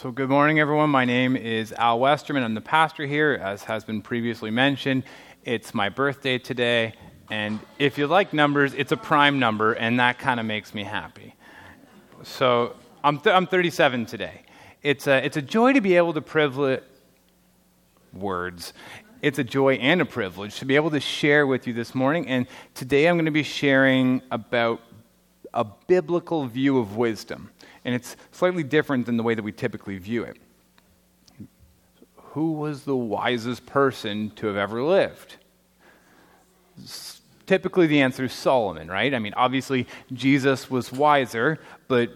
So, good morning, everyone. My name is Al Westerman. I'm the pastor here, as has been previously mentioned. It's my birthday today, and if you like numbers, it's a prime number, and that kind of makes me happy. So, I'm, th- I'm 37 today. It's a, it's a joy to be able to privilege words. It's a joy and a privilege to be able to share with you this morning. And today I'm going to be sharing about a biblical view of wisdom and it's slightly different than the way that we typically view it. Who was the wisest person to have ever lived? Typically, the answer is Solomon, right? I mean, obviously, Jesus was wiser, but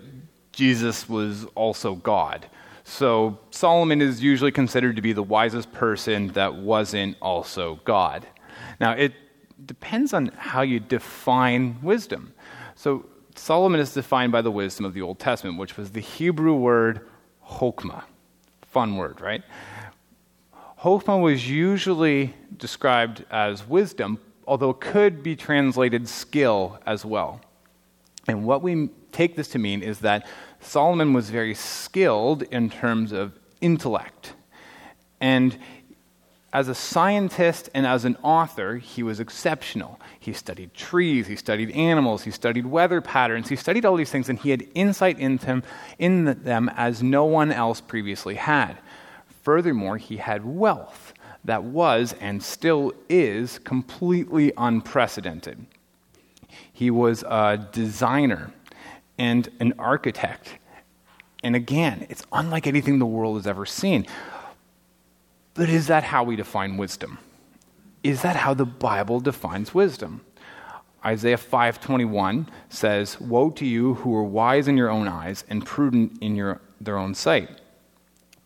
Jesus was also God. So, Solomon is usually considered to be the wisest person that wasn't also God. Now, it depends on how you define wisdom. So, Solomon is defined by the wisdom of the Old Testament, which was the Hebrew word chokmah. Fun word, right? Chokmah was usually described as wisdom, although it could be translated skill as well. And what we take this to mean is that Solomon was very skilled in terms of intellect. And as a scientist and as an author, he was exceptional. He studied trees, he studied animals, he studied weather patterns, he studied all these things, and he had insight into them, in them as no one else previously had. Furthermore, he had wealth that was and still is completely unprecedented. He was a designer and an architect. And again, it's unlike anything the world has ever seen. But is that how we define wisdom? Is that how the Bible defines wisdom? Isaiah 5:21 says, "Woe to you who are wise in your own eyes and prudent in your, their own sight."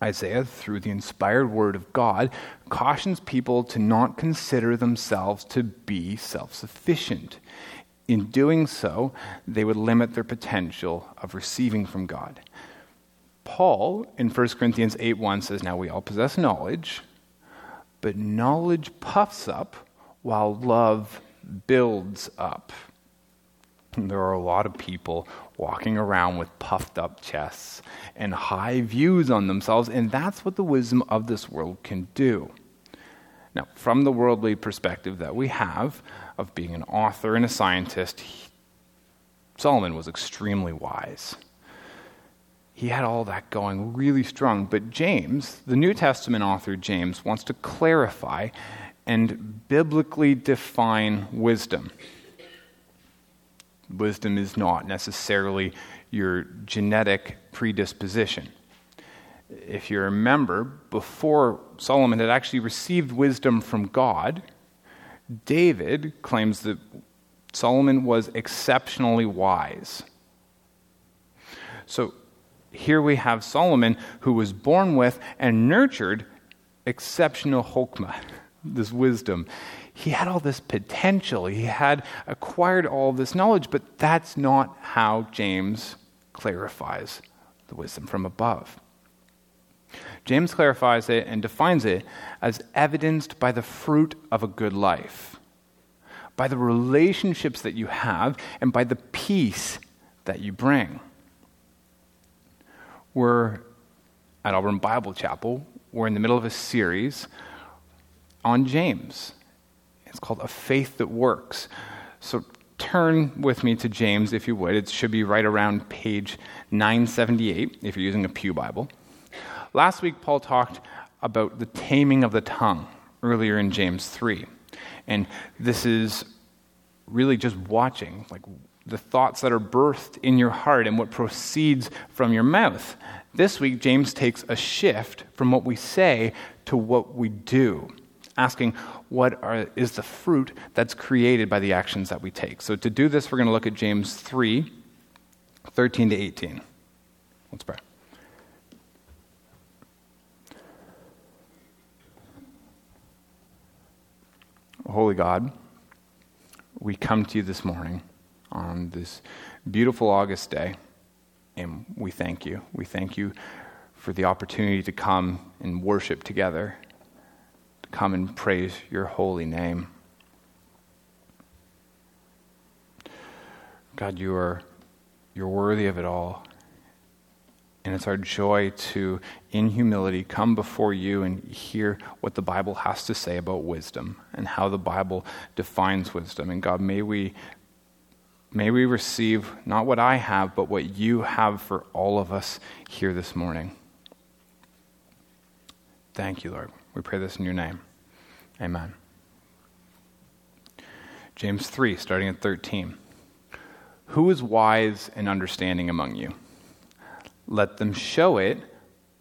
Isaiah, through the inspired word of God, cautions people to not consider themselves to be self-sufficient. In doing so, they would limit their potential of receiving from God. Paul in 1 Corinthians 8 1 says, Now we all possess knowledge, but knowledge puffs up while love builds up. And there are a lot of people walking around with puffed up chests and high views on themselves, and that's what the wisdom of this world can do. Now, from the worldly perspective that we have of being an author and a scientist, Solomon was extremely wise he had all that going really strong. But James, the New Testament author James, wants to clarify and biblically define wisdom. Wisdom is not necessarily your genetic predisposition. If you remember, before Solomon had actually received wisdom from God, David claims that Solomon was exceptionally wise. So here we have Solomon, who was born with and nurtured exceptional chokmah, this wisdom. He had all this potential, he had acquired all this knowledge, but that's not how James clarifies the wisdom from above. James clarifies it and defines it as evidenced by the fruit of a good life, by the relationships that you have, and by the peace that you bring. We're at Auburn Bible Chapel. We're in the middle of a series on James. It's called A Faith That Works. So turn with me to James, if you would. It should be right around page 978 if you're using a Pew Bible. Last week, Paul talked about the taming of the tongue earlier in James 3. And this is really just watching, like the thoughts that are birthed in your heart and what proceeds from your mouth. This week, James takes a shift from what we say to what we do, asking what are, is the fruit that's created by the actions that we take. So, to do this, we're going to look at James 3 13 to 18. Let's pray. Holy God, we come to you this morning on this beautiful August day, and we thank you. We thank you for the opportunity to come and worship together, to come and praise your holy name. God, you are you're worthy of it all. And it's our joy to, in humility, come before you and hear what the Bible has to say about wisdom and how the Bible defines wisdom. And God, may we, may we receive not what I have, but what you have for all of us here this morning. Thank you, Lord. We pray this in your name. Amen. James 3, starting at 13. Who is wise and understanding among you? Let them show it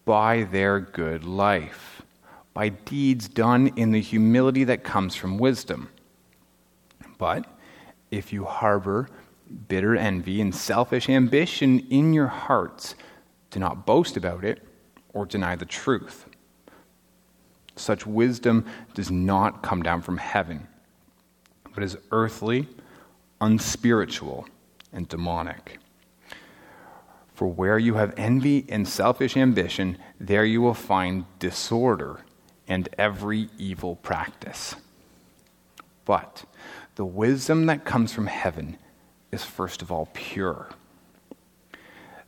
by their good life, by deeds done in the humility that comes from wisdom. But if you harbor bitter envy and selfish ambition in your hearts, do not boast about it or deny the truth. Such wisdom does not come down from heaven, but is earthly, unspiritual, and demonic. For where you have envy and selfish ambition, there you will find disorder and every evil practice. But the wisdom that comes from heaven is first of all pure,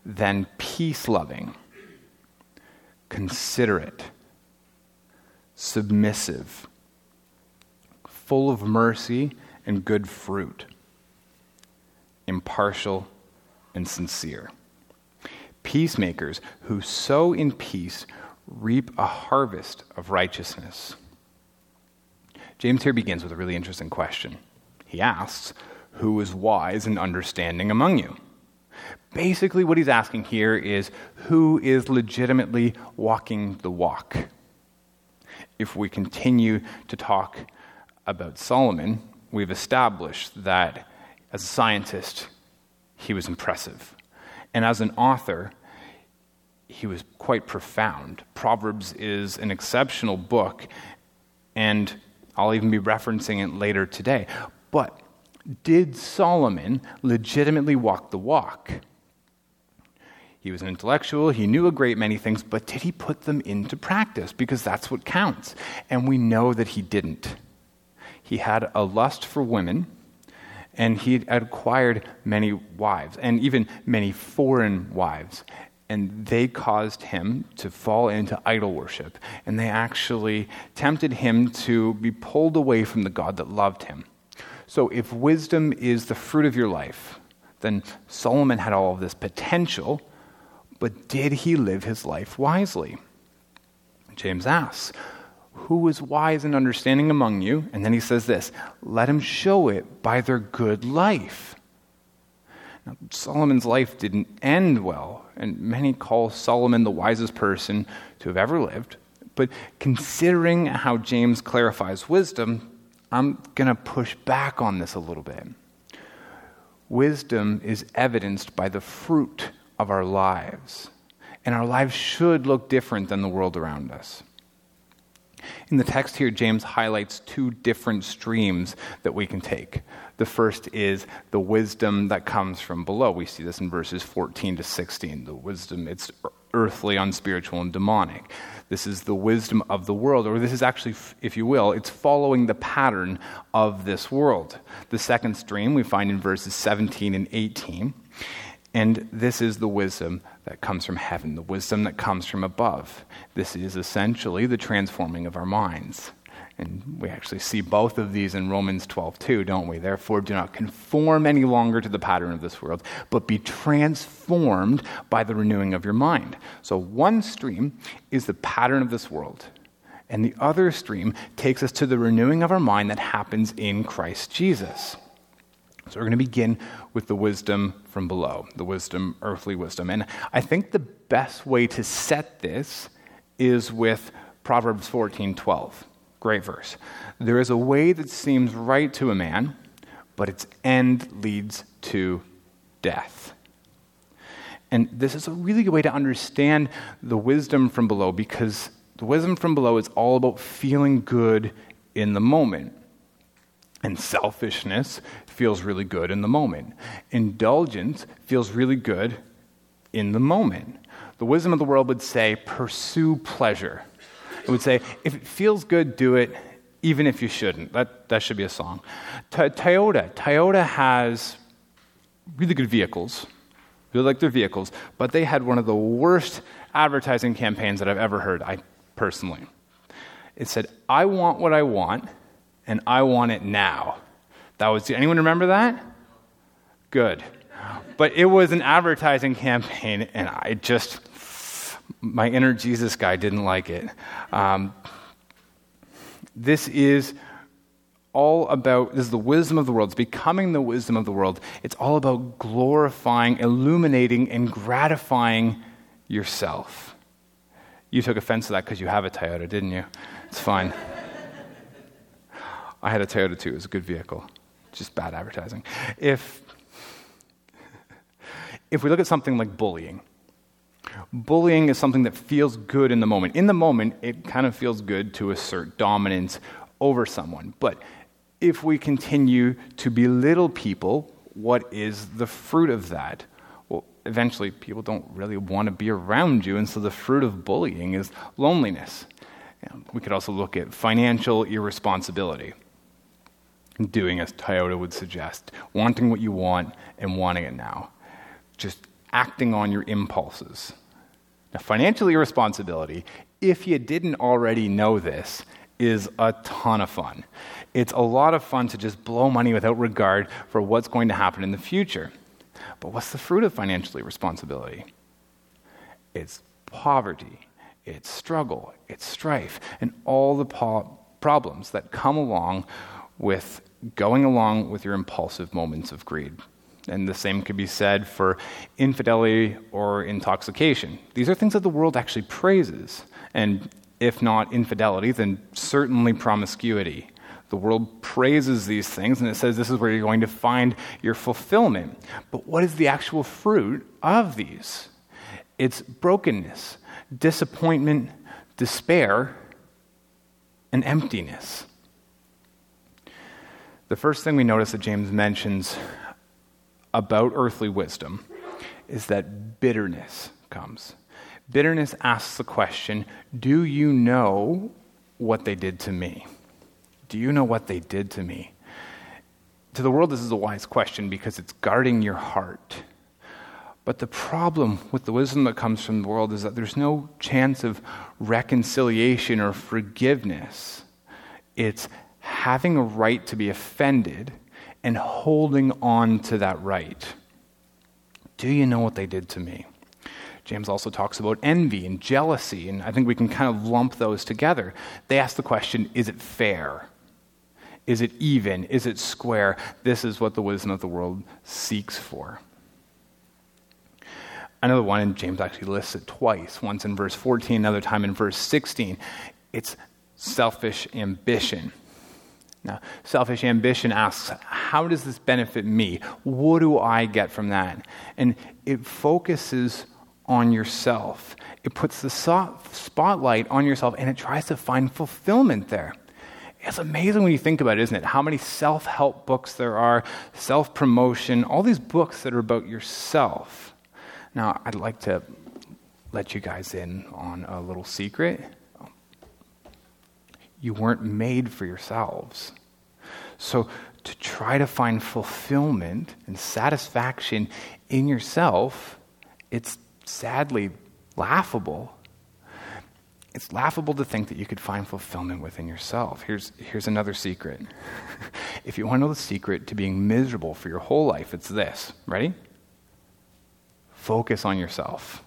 then peace loving, considerate, submissive, full of mercy and good fruit, impartial and sincere. Peacemakers who sow in peace reap a harvest of righteousness. James here begins with a really interesting question. He asks, Who is wise and understanding among you? Basically, what he's asking here is who is legitimately walking the walk? If we continue to talk about Solomon, we've established that as a scientist, he was impressive. And as an author, he was quite profound. Proverbs is an exceptional book, and I'll even be referencing it later today. But did Solomon legitimately walk the walk? He was an intellectual, he knew a great many things, but did he put them into practice? Because that's what counts. And we know that he didn't. He had a lust for women and he had acquired many wives, and even many foreign wives. And they caused him to fall into idol worship. And they actually tempted him to be pulled away from the God that loved him. So, if wisdom is the fruit of your life, then Solomon had all of this potential, but did he live his life wisely? James asks, who is wise and understanding among you? And then he says this let him show it by their good life. Now, Solomon's life didn't end well, and many call Solomon the wisest person to have ever lived. But considering how James clarifies wisdom, I'm going to push back on this a little bit. Wisdom is evidenced by the fruit of our lives, and our lives should look different than the world around us. In the text here, James highlights two different streams that we can take. The first is the wisdom that comes from below. We see this in verses 14 to 16. The wisdom, it's earthly, unspiritual, and demonic. This is the wisdom of the world, or this is actually, if you will, it's following the pattern of this world. The second stream we find in verses 17 and 18. And this is the wisdom that comes from heaven, the wisdom that comes from above. This is essentially the transforming of our minds. And we actually see both of these in Romans 12, too, don't we? Therefore, do not conform any longer to the pattern of this world, but be transformed by the renewing of your mind. So, one stream is the pattern of this world, and the other stream takes us to the renewing of our mind that happens in Christ Jesus. So, we're going to begin with the wisdom from below, the wisdom, earthly wisdom. And I think the best way to set this is with Proverbs 14 12. Great verse. There is a way that seems right to a man, but its end leads to death. And this is a really good way to understand the wisdom from below because the wisdom from below is all about feeling good in the moment. And selfishness feels really good in the moment. Indulgence feels really good in the moment. The wisdom of the world would say, pursue pleasure. It would say, if it feels good, do it, even if you shouldn't. That, that should be a song. Toyota. Toyota has really good vehicles, really like their vehicles, but they had one of the worst advertising campaigns that I've ever heard, I personally. It said, I want what I want, and I want it now. That was, anyone remember that? Good. But it was an advertising campaign, and I just, my inner Jesus guy didn't like it. Um, this is all about this is the wisdom of the world. It's becoming the wisdom of the world. It's all about glorifying, illuminating, and gratifying yourself. You took offense to that because you have a Toyota, didn't you? It's fine. I had a Toyota too. It was a good vehicle. Just bad advertising. If if we look at something like bullying, bullying is something that feels good in the moment. In the moment, it kind of feels good to assert dominance over someone. But if we continue to belittle people, what is the fruit of that? Well, eventually, people don't really want to be around you, and so the fruit of bullying is loneliness. We could also look at financial irresponsibility, doing as Toyota would suggest, wanting what you want and wanting it now just acting on your impulses. Financial irresponsibility, if you didn't already know this, is a ton of fun. It's a lot of fun to just blow money without regard for what's going to happen in the future. But what's the fruit of financial irresponsibility? It's poverty, it's struggle, it's strife, and all the po- problems that come along with going along with your impulsive moments of greed. And the same could be said for infidelity or intoxication. These are things that the world actually praises. And if not infidelity, then certainly promiscuity. The world praises these things and it says this is where you're going to find your fulfillment. But what is the actual fruit of these? It's brokenness, disappointment, despair, and emptiness. The first thing we notice that James mentions about earthly wisdom is that bitterness comes. Bitterness asks the question Do you know what they did to me? Do you know what they did to me? To the world, this is a wise question because it's guarding your heart. But the problem with the wisdom that comes from the world is that there's no chance of reconciliation or forgiveness. It's having a right to be offended and holding on to that right. Do you know what they did to me? James also talks about envy and jealousy, and I think we can kind of lump those together. They ask the question is it fair? Is it even? Is it square? This is what the wisdom of the world seeks for. Another one, and James actually lists it twice once in verse 14, another time in verse 16. It's selfish ambition. Now, selfish ambition asks, How does this benefit me? What do I get from that? And it focuses on yourself. It puts the spotlight on yourself and it tries to find fulfillment there. It's amazing when you think about it, isn't it? How many self help books there are, self promotion, all these books that are about yourself. Now, I'd like to let you guys in on a little secret. You weren't made for yourselves. So, to try to find fulfillment and satisfaction in yourself, it's sadly laughable. It's laughable to think that you could find fulfillment within yourself. Here's, here's another secret. if you want to know the secret to being miserable for your whole life, it's this. Ready? Focus on yourself.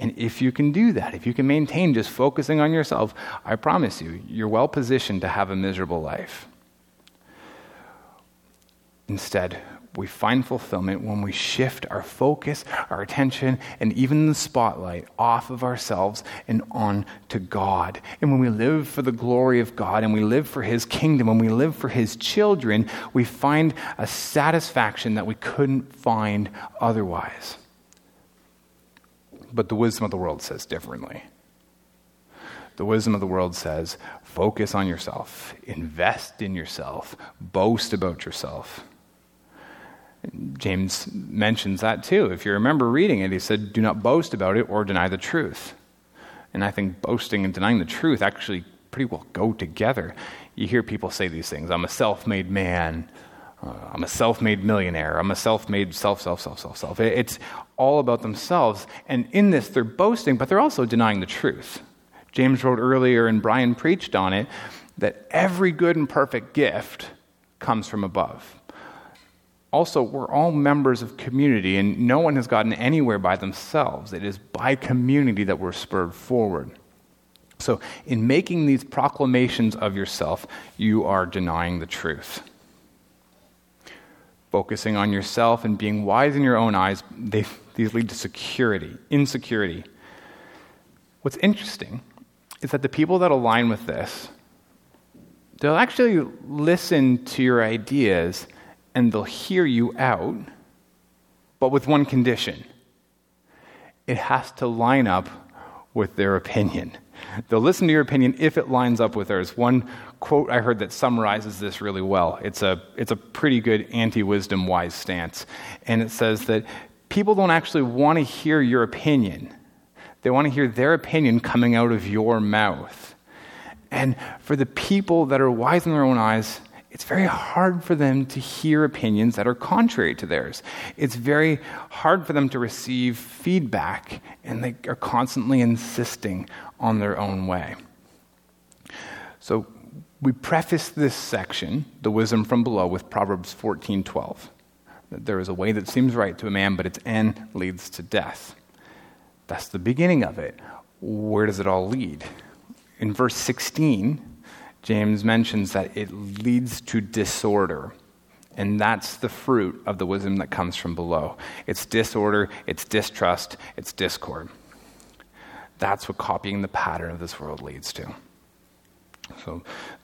And if you can do that, if you can maintain just focusing on yourself, I promise you, you're well positioned to have a miserable life. Instead, we find fulfillment when we shift our focus, our attention, and even the spotlight off of ourselves and on to God. And when we live for the glory of God and we live for His kingdom, when we live for His children, we find a satisfaction that we couldn't find otherwise. But the wisdom of the world says differently. The wisdom of the world says focus on yourself, invest in yourself, boast about yourself. James mentions that too. If you remember reading it, he said, Do not boast about it or deny the truth. And I think boasting and denying the truth actually pretty well go together. You hear people say these things I'm a self made man, Uh, I'm a self made millionaire. I'm a self made self, self, self, self, self. It's all about themselves. And in this, they're boasting, but they're also denying the truth. James wrote earlier, and Brian preached on it, that every good and perfect gift comes from above. Also, we're all members of community, and no one has gotten anywhere by themselves. It is by community that we're spurred forward. So, in making these proclamations of yourself, you are denying the truth. Focusing on yourself and being wise in your own eyes, they, these lead to security, insecurity. What's interesting is that the people that align with this, they'll actually listen to your ideas and they'll hear you out, but with one condition it has to line up with their opinion. They'll listen to your opinion if it lines up with theirs. One quote I heard that summarizes this really well. It's a, it's a pretty good anti wisdom wise stance. And it says that people don't actually want to hear your opinion, they want to hear their opinion coming out of your mouth. And for the people that are wise in their own eyes, it's very hard for them to hear opinions that are contrary to theirs. It's very hard for them to receive feedback, and they are constantly insisting on their own way. So we preface this section, the wisdom from below, with Proverbs 14:12. That there is a way that seems right to a man, but its end leads to death. That's the beginning of it. Where does it all lead? In verse 16, James mentions that it leads to disorder. And that's the fruit of the wisdom that comes from below. It's disorder, it's distrust, it's discord. That's what copying the pattern of this world leads to. So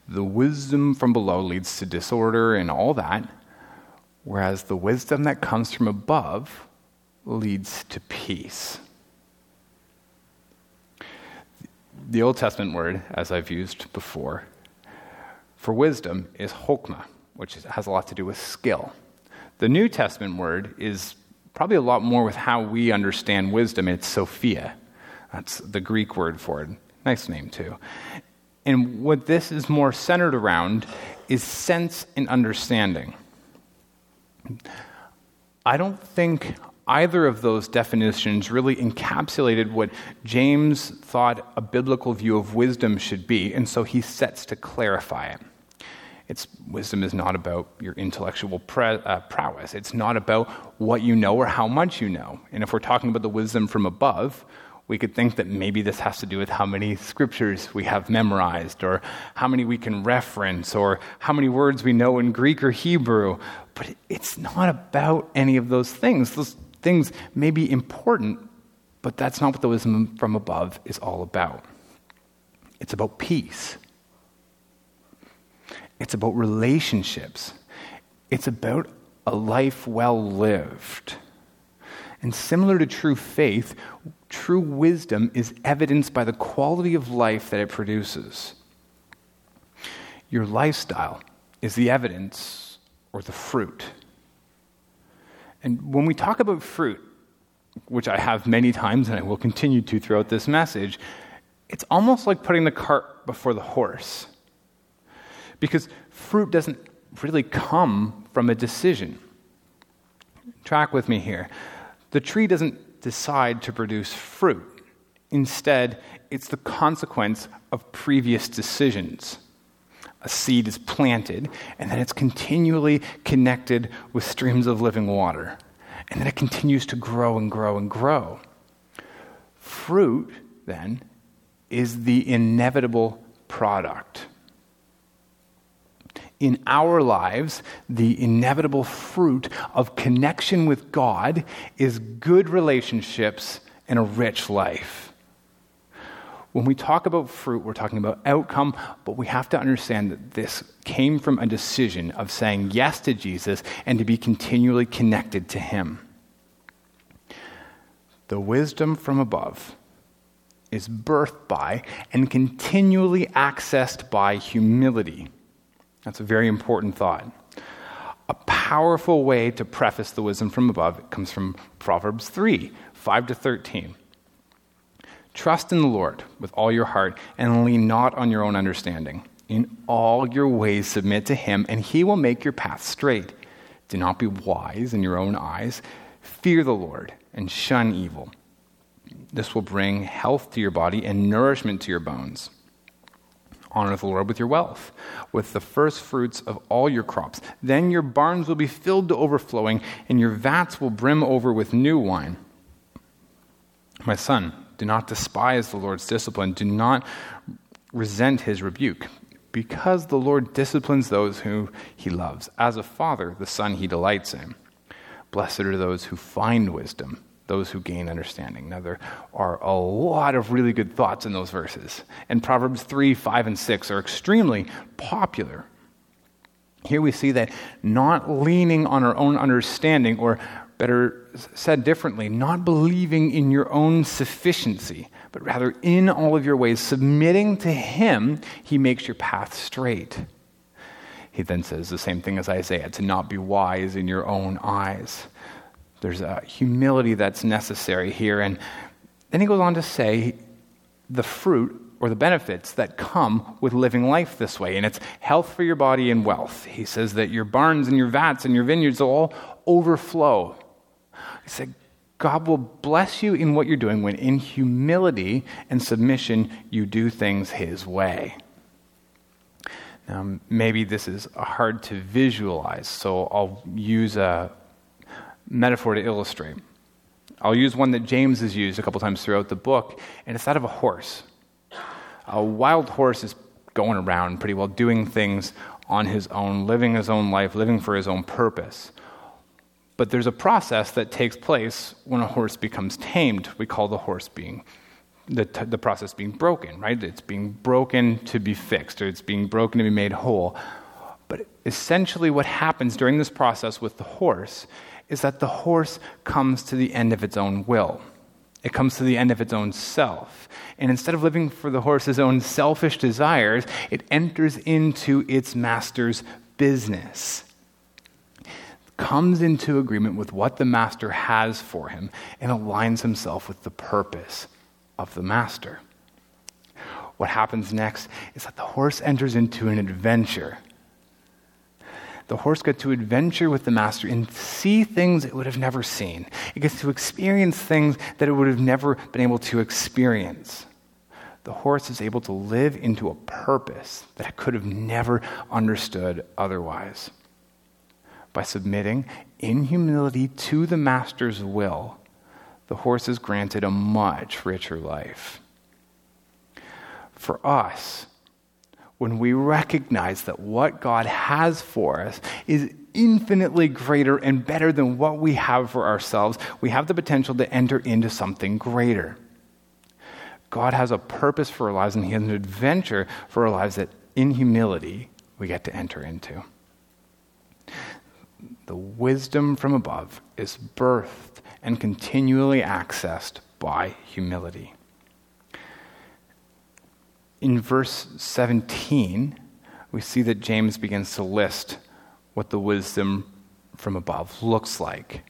the wisdom from below leads to disorder and all that, whereas the wisdom that comes from above leads to peace. The Old Testament word, as I've used before, for wisdom is chokmah, which has a lot to do with skill. The New Testament word is probably a lot more with how we understand wisdom. It's Sophia. That's the Greek word for it. Nice name, too. And what this is more centered around is sense and understanding. I don't think either of those definitions really encapsulated what James thought a biblical view of wisdom should be, and so he sets to clarify it. It's, wisdom is not about your intellectual pre, uh, prowess. It's not about what you know or how much you know. And if we're talking about the wisdom from above, we could think that maybe this has to do with how many scriptures we have memorized, or how many we can reference, or how many words we know in Greek or Hebrew. But it's not about any of those things. Those things may be important, but that's not what the wisdom from above is all about. It's about peace. It's about relationships. It's about a life well lived. And similar to true faith, true wisdom is evidenced by the quality of life that it produces. Your lifestyle is the evidence or the fruit. And when we talk about fruit, which I have many times and I will continue to throughout this message, it's almost like putting the cart before the horse. Because fruit doesn't really come from a decision. Track with me here. The tree doesn't decide to produce fruit. Instead, it's the consequence of previous decisions. A seed is planted, and then it's continually connected with streams of living water. And then it continues to grow and grow and grow. Fruit, then, is the inevitable product in our lives, the inevitable fruit of connection with God is good relationships and a rich life. When we talk about fruit, we're talking about outcome, but we have to understand that this came from a decision of saying yes to Jesus and to be continually connected to Him. The wisdom from above is birthed by and continually accessed by humility. That's a very important thought. A powerful way to preface the wisdom from above comes from Proverbs 3 5 to 13. Trust in the Lord with all your heart and lean not on your own understanding. In all your ways, submit to him, and he will make your path straight. Do not be wise in your own eyes. Fear the Lord and shun evil. This will bring health to your body and nourishment to your bones. Honor the Lord with your wealth, with the first fruits of all your crops. Then your barns will be filled to overflowing, and your vats will brim over with new wine. My son, do not despise the Lord's discipline. Do not resent his rebuke, because the Lord disciplines those whom he loves. As a father, the son he delights in. Blessed are those who find wisdom those who gain understanding. Now, there are a lot of really good thoughts in those verses. And Proverbs 3, 5, and 6 are extremely popular. Here we see that not leaning on our own understanding, or better said differently, not believing in your own sufficiency, but rather in all of your ways, submitting to Him, He makes your path straight. He then says the same thing as Isaiah to not be wise in your own eyes. There's a humility that's necessary here. And then he goes on to say the fruit or the benefits that come with living life this way. And it's health for your body and wealth. He says that your barns and your vats and your vineyards will all overflow. He said, God will bless you in what you're doing when, in humility and submission, you do things His way. Now, maybe this is hard to visualize, so I'll use a, metaphor to illustrate. I'll use one that James has used a couple times throughout the book, and it's that of a horse. A wild horse is going around pretty well, doing things on his own, living his own life, living for his own purpose. But there's a process that takes place when a horse becomes tamed. We call the horse being the, t- the process being broken, right? It's being broken to be fixed, or it's being broken to be made whole. But essentially, what happens during this process with the horse is that the horse comes to the end of its own will. It comes to the end of its own self. And instead of living for the horse's own selfish desires, it enters into its master's business. Comes into agreement with what the master has for him and aligns himself with the purpose of the master. What happens next is that the horse enters into an adventure the horse got to adventure with the master and see things it would have never seen. It gets to experience things that it would have never been able to experience. The horse is able to live into a purpose that it could have never understood otherwise. By submitting in humility to the master's will, the horse is granted a much richer life. For us, when we recognize that what God has for us is infinitely greater and better than what we have for ourselves, we have the potential to enter into something greater. God has a purpose for our lives, and He has an adventure for our lives that, in humility, we get to enter into. The wisdom from above is birthed and continually accessed by humility in verse 17, we see that James begins to list what the wisdom from above looks like.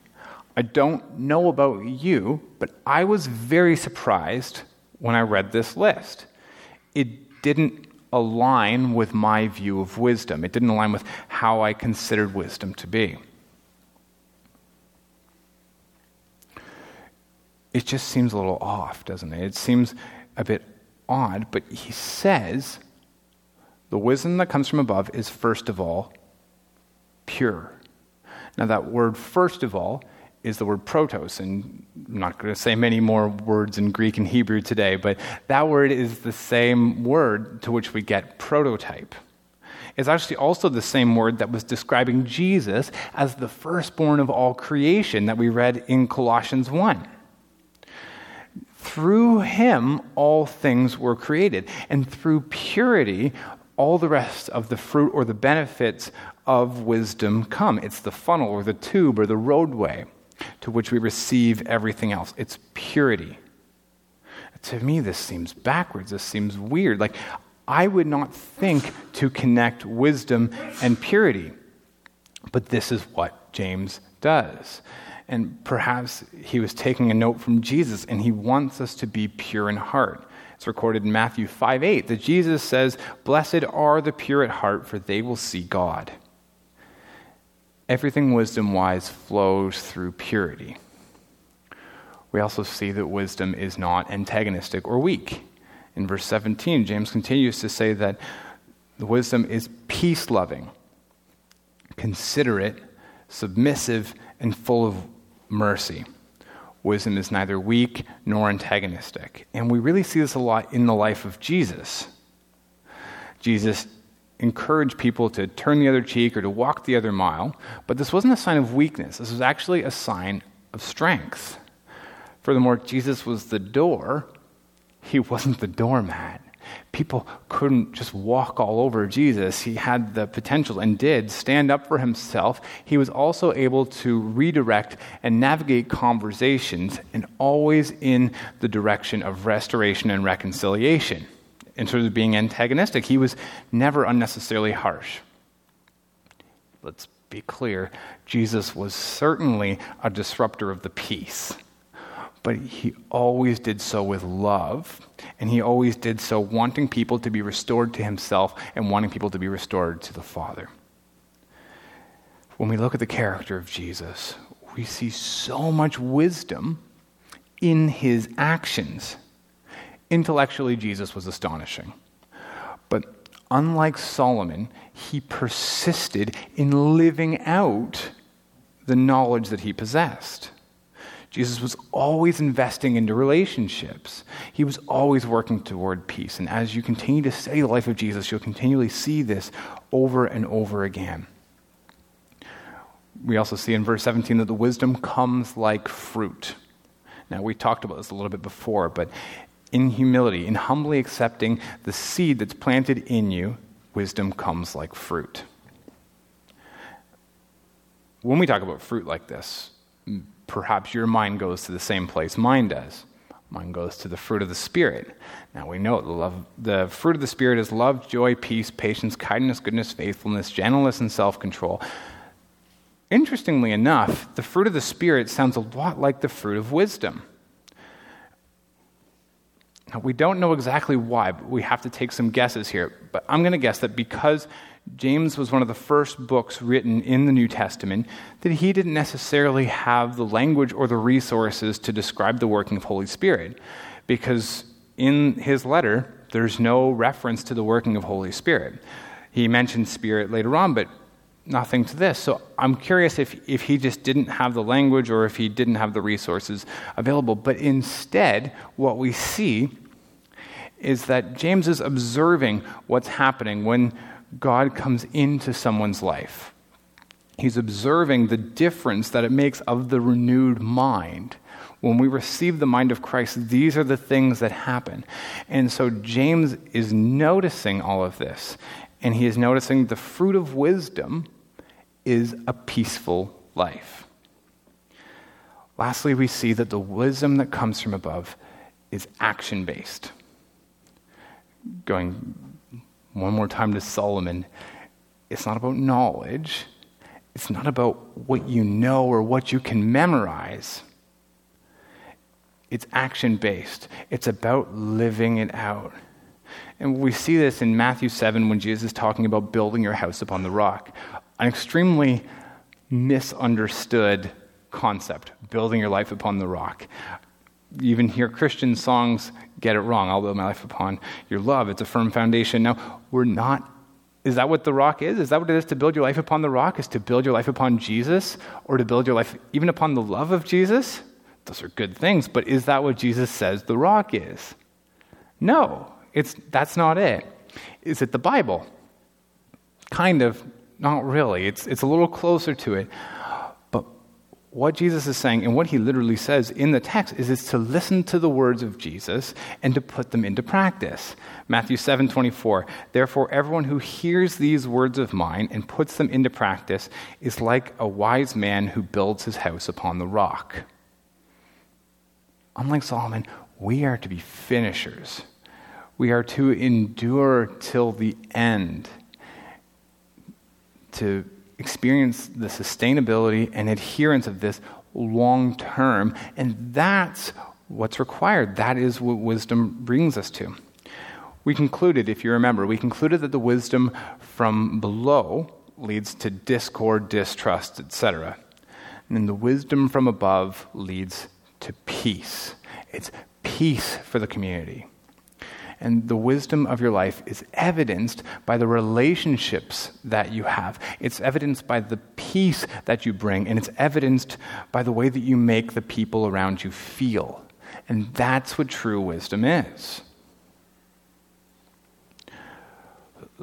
I don't know about you, but I was very surprised when I read this list. It didn't align with my view of wisdom, it didn't align with how I considered wisdom to be. It just seems a little off, doesn't it? It seems a bit odd, but he says the wisdom that comes from above is first of all pure. Now, that word first of all is the word protos, and I'm not going to say many more words in Greek and Hebrew today, but that word is the same word to which we get prototype. It's actually also the same word that was describing Jesus as the firstborn of all creation that we read in Colossians 1. Through him, all things were created. And through purity, all the rest of the fruit or the benefits of wisdom come. It's the funnel or the tube or the roadway to which we receive everything else. It's purity. To me, this seems backwards. This seems weird. Like, I would not think to connect wisdom and purity. But this is what James does. And perhaps he was taking a note from Jesus, and he wants us to be pure in heart. It's recorded in Matthew 5 8 that Jesus says, Blessed are the pure at heart, for they will see God. everything wisdom wise flows through purity. We also see that wisdom is not antagonistic or weak. In verse 17, James continues to say that the wisdom is peace loving, considerate, submissive, and full of mercy. Wisdom is neither weak nor antagonistic. And we really see this a lot in the life of Jesus. Jesus encouraged people to turn the other cheek or to walk the other mile, but this wasn't a sign of weakness. This was actually a sign of strength. Furthermore, Jesus was the door, he wasn't the doormat. People couldn't just walk all over Jesus. He had the potential and did stand up for himself. He was also able to redirect and navigate conversations and always in the direction of restoration and reconciliation. In terms of being antagonistic, he was never unnecessarily harsh. Let's be clear Jesus was certainly a disruptor of the peace but he always did so with love. And he always did so wanting people to be restored to himself and wanting people to be restored to the Father. When we look at the character of Jesus, we see so much wisdom in his actions. Intellectually, Jesus was astonishing. But unlike Solomon, he persisted in living out the knowledge that he possessed. Jesus was always investing into relationships. He was always working toward peace. And as you continue to study the life of Jesus, you'll continually see this over and over again. We also see in verse 17 that the wisdom comes like fruit. Now, we talked about this a little bit before, but in humility, in humbly accepting the seed that's planted in you, wisdom comes like fruit. When we talk about fruit like this, perhaps your mind goes to the same place mine does. Mine goes to the fruit of the Spirit. Now we know the, love, the fruit of the Spirit is love, joy, peace, patience, kindness, goodness, faithfulness, gentleness, and self control. Interestingly enough, the fruit of the Spirit sounds a lot like the fruit of wisdom. Now, we don't know exactly why, but we have to take some guesses here. But I'm going to guess that because James was one of the first books written in the New Testament that he didn't necessarily have the language or the resources to describe the working of Holy Spirit because in his letter there's no reference to the working of Holy Spirit. He mentions Spirit later on, but nothing to this. So I'm curious if, if he just didn't have the language or if he didn't have the resources available. But instead, what we see is that James is observing what's happening when God comes into someone's life. He's observing the difference that it makes of the renewed mind. When we receive the mind of Christ, these are the things that happen. And so James is noticing all of this, and he is noticing the fruit of wisdom is a peaceful life. Lastly, we see that the wisdom that comes from above is action based. Going one more time to Solomon, it's not about knowledge. It's not about what you know or what you can memorize. It's action based. It's about living it out. And we see this in Matthew 7 when Jesus is talking about building your house upon the rock. An extremely misunderstood concept, building your life upon the rock. You even hear Christian songs get it wrong. I'll build my life upon your love. It's a firm foundation. Now, we're not. Is that what the rock is? Is that what it is to build your life upon the rock? Is to build your life upon Jesus or to build your life even upon the love of Jesus? Those are good things, but is that what Jesus says the rock is? No, it's, that's not it. Is it the Bible? Kind of, not really. It's, it's a little closer to it what Jesus is saying and what he literally says in the text is it's to listen to the words of Jesus and to put them into practice. Matthew 7 24. Therefore, everyone who hears these words of mine and puts them into practice is like a wise man who builds his house upon the rock. Unlike Solomon, we are to be finishers. We are to endure till the end. To experience the sustainability and adherence of this long term. And that's what's required. That is what wisdom brings us to. We concluded, if you remember, we concluded that the wisdom from below leads to discord, distrust, etc. And then the wisdom from above leads to peace. It's peace for the community. And the wisdom of your life is evidenced by the relationships that you have. It's evidenced by the peace that you bring, and it's evidenced by the way that you make the people around you feel. And that's what true wisdom is.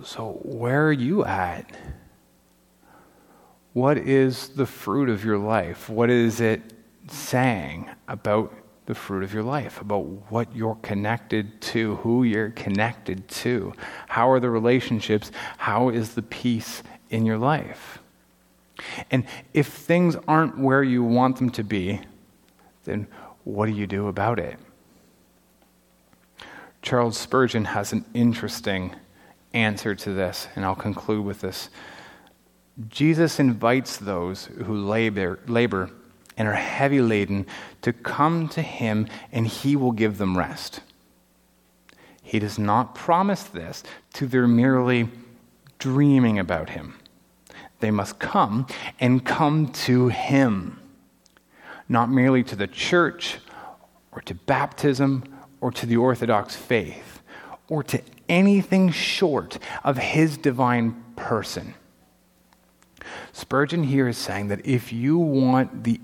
So, where are you at? What is the fruit of your life? What is it saying about the fruit of your life, about what you're connected to, who you're connected to? How are the relationships? How is the peace in your life? And if things aren't where you want them to be, then what do you do about it? Charles Spurgeon has an interesting answer to this, and I'll conclude with this. Jesus invites those who labor, labor and are heavy laden to come to him, and he will give them rest. He does not promise this to their merely dreaming about him. They must come and come to him, not merely to the church or to baptism or to the Orthodox faith or to anything short of his divine person. Spurgeon here is saying that if you want the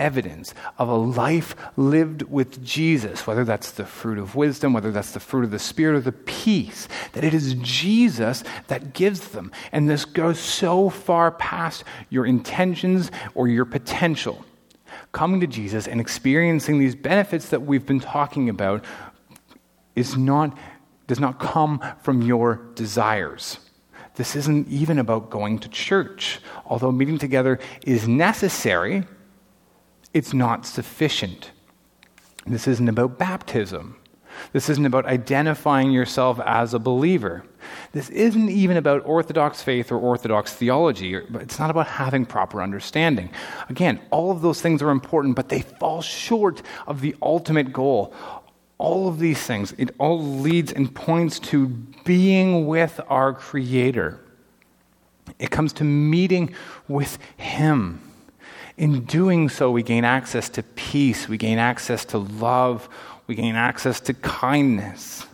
evidence of a life lived with Jesus, whether that's the fruit of wisdom, whether that's the fruit of the Spirit or the peace, that it is Jesus that gives them. And this goes so far past your intentions or your potential. Coming to Jesus and experiencing these benefits that we've been talking about is not, does not come from your desires. This isn't even about going to church. Although meeting together is necessary, it's not sufficient. This isn't about baptism. This isn't about identifying yourself as a believer. This isn't even about Orthodox faith or Orthodox theology. It's not about having proper understanding. Again, all of those things are important, but they fall short of the ultimate goal all of these things, it all leads and points to being with our Creator. It comes to meeting with Him. In doing so, we gain access to peace, we gain access to love, we gain access to kindness.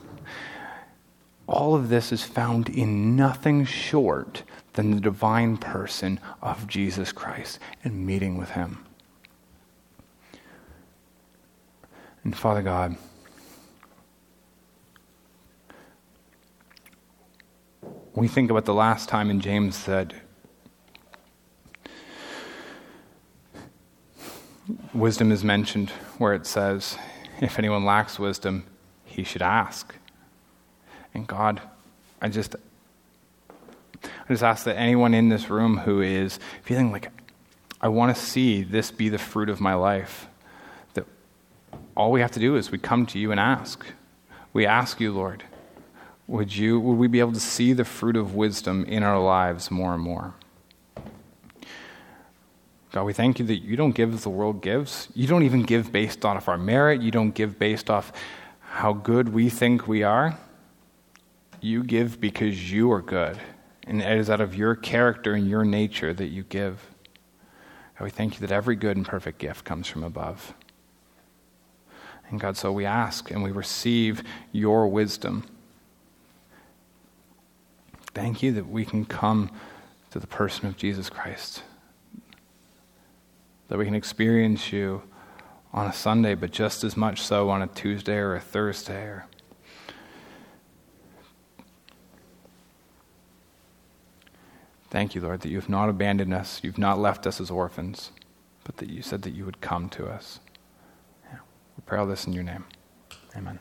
All of this is found in nothing short than the divine person of Jesus Christ and meeting with Him. And Father God, we think about the last time in James said, wisdom is mentioned where it says, if anyone lacks wisdom, he should ask. And God, I just I just ask that anyone in this room who is feeling like I want to see this be the fruit of my life, that all we have to do is we come to you and ask. We ask you, Lord, would, you, would we be able to see the fruit of wisdom in our lives more and more? God, we thank you that you don't give as the world gives. You don't even give based off our merit. You don't give based off how good we think we are. You give because you are good. And it is out of your character and your nature that you give. God, we thank you that every good and perfect gift comes from above. And God, so we ask and we receive your wisdom. Thank you that we can come to the person of Jesus Christ, that we can experience you on a Sunday, but just as much so on a Tuesday or a Thursday. Or Thank you, Lord, that you have not abandoned us, you've not left us as orphans, but that you said that you would come to us. Yeah. We pray all this in your name. Amen.